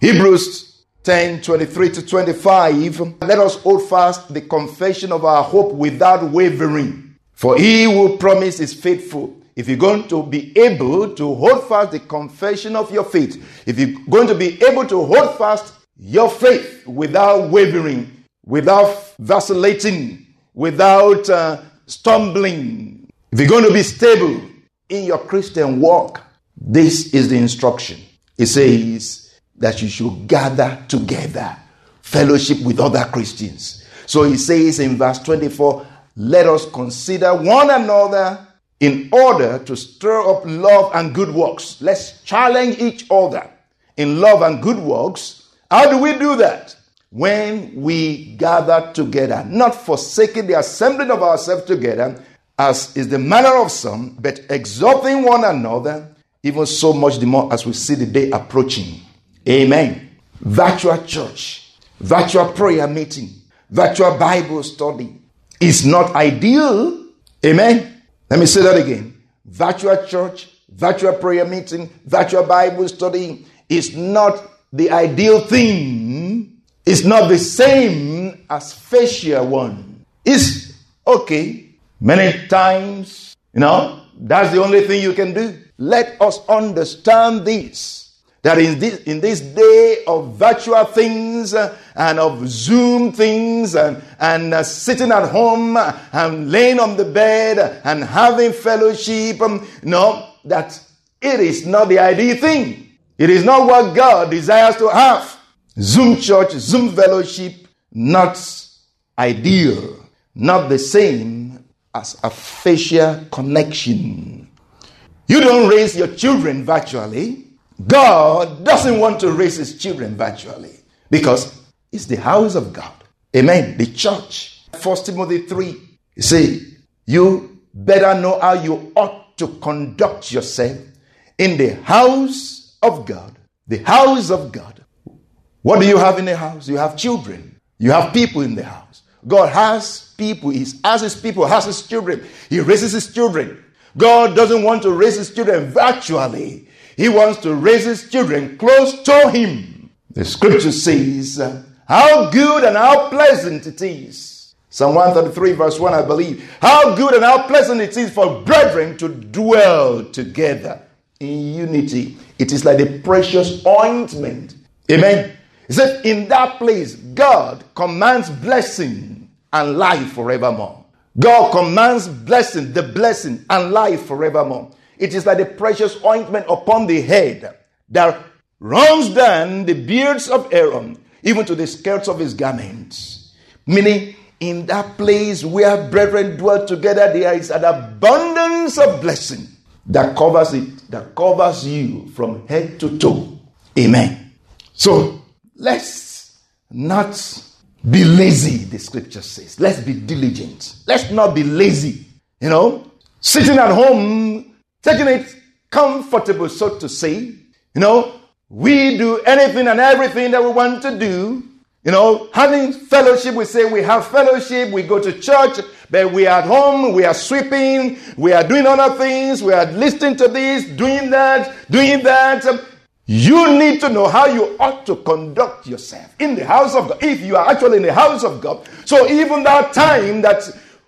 Hebrews 10 23 to 25. Let us hold fast the confession of our hope without wavering. For he who promised is faithful. If you're going to be able to hold fast the confession of your faith, if you're going to be able to hold fast your faith without wavering, without vacillating, without uh, stumbling, if you're going to be stable in your Christian walk, this is the instruction. It says that you should gather together, fellowship with other Christians. So he says in verse 24, let us consider one another in order to stir up love and good works. Let's challenge each other in love and good works. How do we do that? When we gather together, not forsaking the assembling of ourselves together, as is the manner of some, but exhorting one another, even so much the more as we see the day approaching. Amen. Virtual church, virtual prayer meeting, virtual Bible study is not ideal. Amen. Let me say that again. Virtual church, virtual prayer meeting, virtual Bible study is not the ideal thing. It's not the same as facial one. It's okay. Many times, you know, that's the only thing you can do. Let us understand this that in this, in this day of virtual things uh, and of Zoom things and, and uh, sitting at home and laying on the bed and having fellowship, um, no, that it is not the ideal thing. It is not what God desires to have. Zoom church, Zoom fellowship, not ideal, not the same as a facial connection. You don't raise your children virtually. God doesn't want to raise his children virtually because it's the house of God. Amen. The church. First Timothy 3. You see, you better know how you ought to conduct yourself in the house of God. The house of God. What do you have in the house? You have children. You have people in the house. God has people. He has his people, has his children. He raises his children. God doesn't want to raise his children virtually. He wants to raise his children close to him. The scripture says, How good and how pleasant it is. Psalm 133, verse 1, I believe. How good and how pleasant it is for brethren to dwell together in unity. It is like the precious ointment. Amen. He said, In that place, God commands blessing and life forevermore. God commands blessing, the blessing and life forevermore. It is like the precious ointment upon the head that runs down the beards of Aaron, even to the skirts of his garments. Meaning, in that place where brethren dwell together, there is an abundance of blessing that covers it, that covers you from head to toe. Amen. So, let's not be lazy, the scripture says. Let's be diligent. Let's not be lazy. You know, sitting at home taking it comfortable, so to say. You know, we do anything and everything that we want to do. You know, having fellowship, we say we have fellowship, we go to church, but we are at home, we are sweeping, we are doing other things, we are listening to this, doing that, doing that. Um, you need to know how you ought to conduct yourself in the house of God, if you are actually in the house of God. So even that time that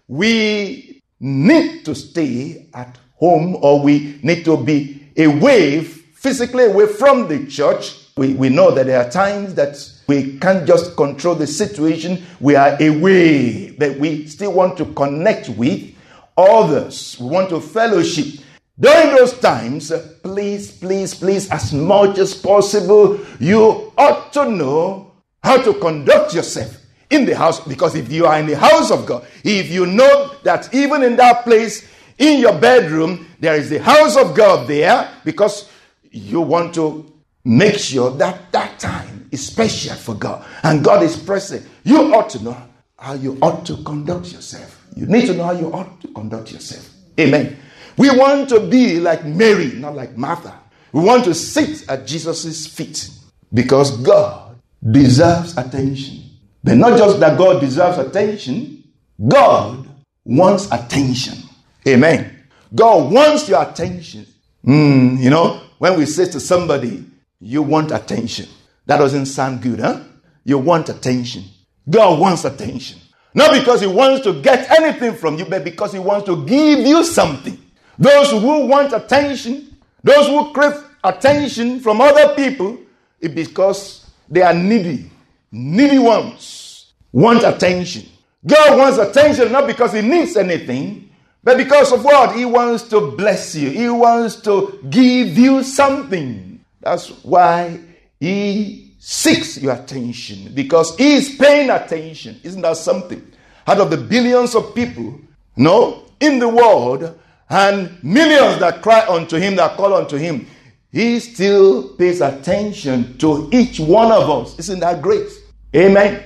we need to stay at home or we need to be away, physically away from the church. We, we know that there are times that we can't just control the situation. We are away, but we still want to connect with others. We want to fellowship. During those times, please, please, please, as much as possible, you ought to know how to conduct yourself in the house. Because if you are in the house of God, if you know that even in that place, in your bedroom, there is the house of God there because you want to make sure that that time is special for God and God is present. You ought to know how you ought to conduct yourself. You need to know how you ought to conduct yourself. Amen. We want to be like Mary, not like Martha. We want to sit at Jesus' feet because God deserves attention. But not just that God deserves attention, God wants attention. Amen. God wants your attention. Mm, you know, when we say to somebody, you want attention, that doesn't sound good, huh? You want attention. God wants attention. Not because He wants to get anything from you, but because He wants to give you something. Those who want attention, those who crave attention from other people, it's because they are needy. Needy ones want attention. God wants attention not because He needs anything, but because of what? He wants to bless you, He wants to give you something. That's why He seeks your attention because He is paying attention. Isn't that something? Out of the billions of people, no, in the world, and millions that cry unto Him, that call unto Him, He still pays attention to each one of us. Isn't that great? Amen.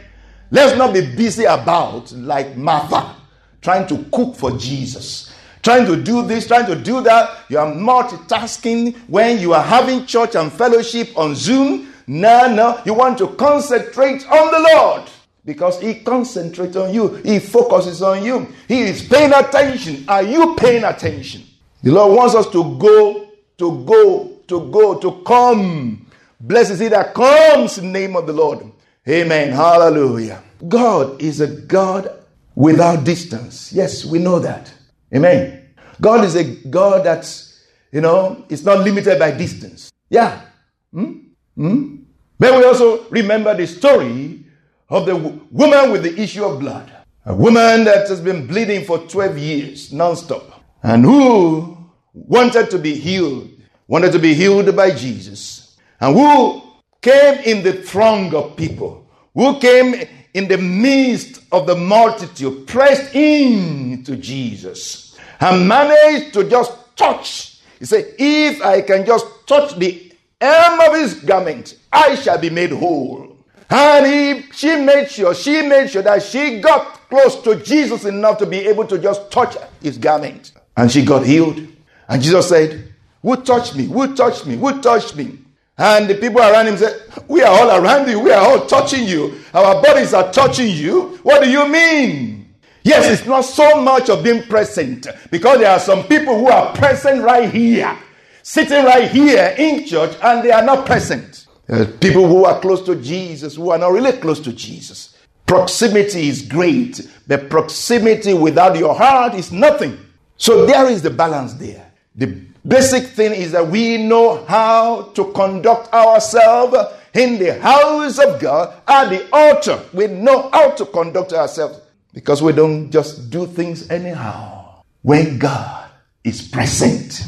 Let's not be busy about like Martha, trying to cook for Jesus, trying to do this, trying to do that. You are multitasking when you are having church and fellowship on Zoom. No, no, you want to concentrate on the Lord because He concentrates on you, He focuses on you, He is paying attention. Are you paying attention? The Lord wants us to go, to go, to go, to come. Blessed is He that comes in the name of the Lord. Amen. Hallelujah. God is a God without distance. Yes, we know that. Amen. God is a God that's, you know, it's not limited by distance. Yeah. Hmm? Hmm? We also remember the story of the woman with the issue of blood. A woman that has been bleeding for 12 years nonstop and who wanted to be healed, wanted to be healed by Jesus, and who came in the throng of people, who came in the midst of the multitude, pressed in to Jesus, and managed to just touch. He said, If I can just touch the hem of his garment, I shall be made whole. And he, she made sure, she made sure that she got close to Jesus enough to be able to just touch his garment. And she got healed. And Jesus said, Who touched me? Who touched me? Who touched me? And the people around him said, We are all around you. We are all touching you. Our bodies are touching you. What do you mean? Yes, it's not so much of being present because there are some people who are present right here, sitting right here in church, and they are not present. Are people who are close to Jesus who are not really close to Jesus. Proximity is great, but proximity without your heart is nothing. So there is the balance there. The basic thing is that we know how to conduct ourselves in the house of God at the altar. We know how to conduct ourselves because we don't just do things anyhow. When God is present,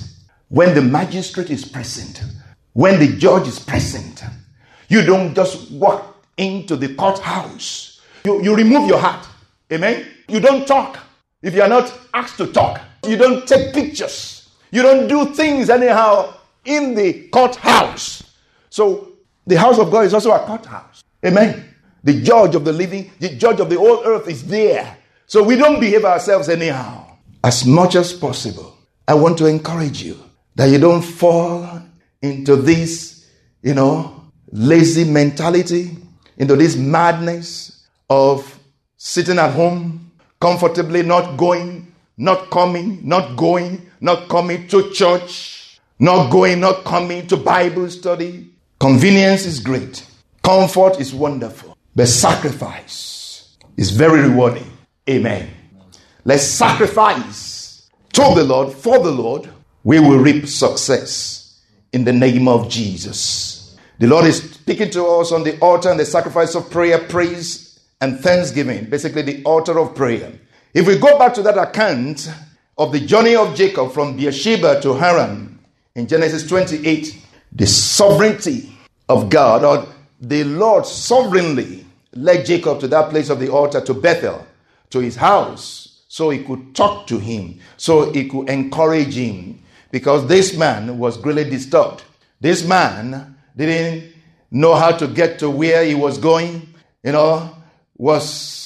when the magistrate is present, when the judge is present, you don't just walk into the courthouse. You, you remove your hat. Amen. You don't talk if you are not asked to talk. You don't take pictures. You don't do things anyhow in the courthouse. So the house of God is also a courthouse. Amen. The judge of the living, the judge of the whole earth is there. So we don't behave ourselves anyhow. As much as possible, I want to encourage you that you don't fall into this, you know, lazy mentality, into this madness of sitting at home comfortably, not going, not coming, not going, not coming to church, not going, not coming to Bible study. Convenience is great, comfort is wonderful, but sacrifice is very rewarding. Amen. Let's sacrifice to the Lord, for the Lord, we will reap success in the name of Jesus. The Lord is speaking to us on the altar and the sacrifice of prayer, praise, and thanksgiving, basically the altar of prayer. If we go back to that account of the journey of Jacob from Beersheba to Haran in Genesis 28, the sovereignty of God, or the Lord sovereignly led Jacob to that place of the altar to Bethel, to his house, so he could talk to him, so he could encourage him, because this man was greatly disturbed. This man didn't know how to get to where he was going, you know, was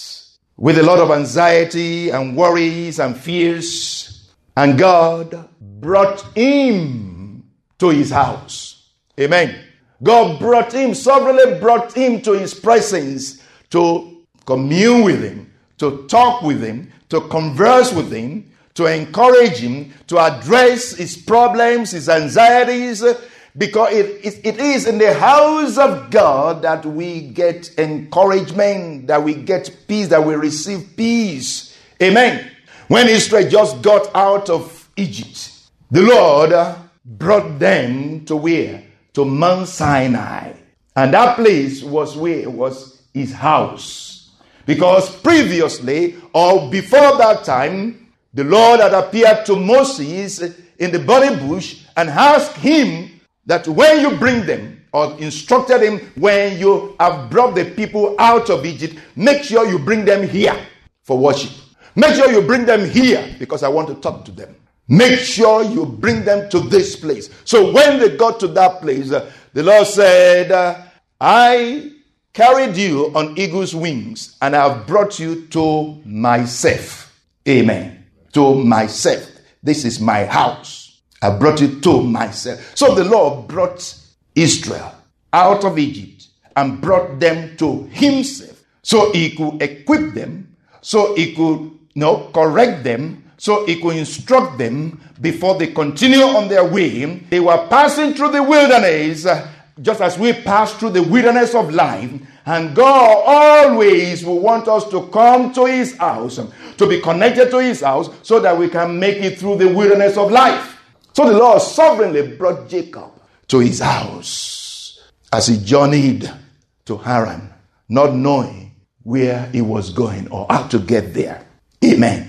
with a lot of anxiety and worries and fears. And God brought him to his house. Amen. God brought him, sovereignly brought him to his presence to commune with him, to talk with him, to converse with him, to encourage him, to address his problems, his anxieties, because it, it, it is in the house of God that we get encouragement, that we get peace, that we receive peace. Amen. When Israel just got out of Egypt, the Lord brought them to where? To Mount Sinai. And that place was where? Was his house. Because previously, or before that time, the Lord had appeared to Moses in the burning bush and asked him that when you bring them, or instructed him, when you have brought the people out of Egypt, make sure you bring them here for worship. Make sure you bring them here because I want to talk to them. Make sure you bring them to this place. So when they got to that place, uh, the Lord said, uh, I carried you on eagle's wings and I have brought you to myself. Amen. To myself. This is my house. I brought you to myself. So the Lord brought Israel out of Egypt and brought them to himself so he could equip them, so he could you know, correct them, so he could instruct them before they continue on their way. They were passing through the wilderness, just as we pass through the wilderness of life. And God always will want us to come to his house, to be connected to his house, so that we can make it through the wilderness of life. So the Lord sovereignly brought Jacob to his house as he journeyed to Haran, not knowing where he was going or how to get there. Amen.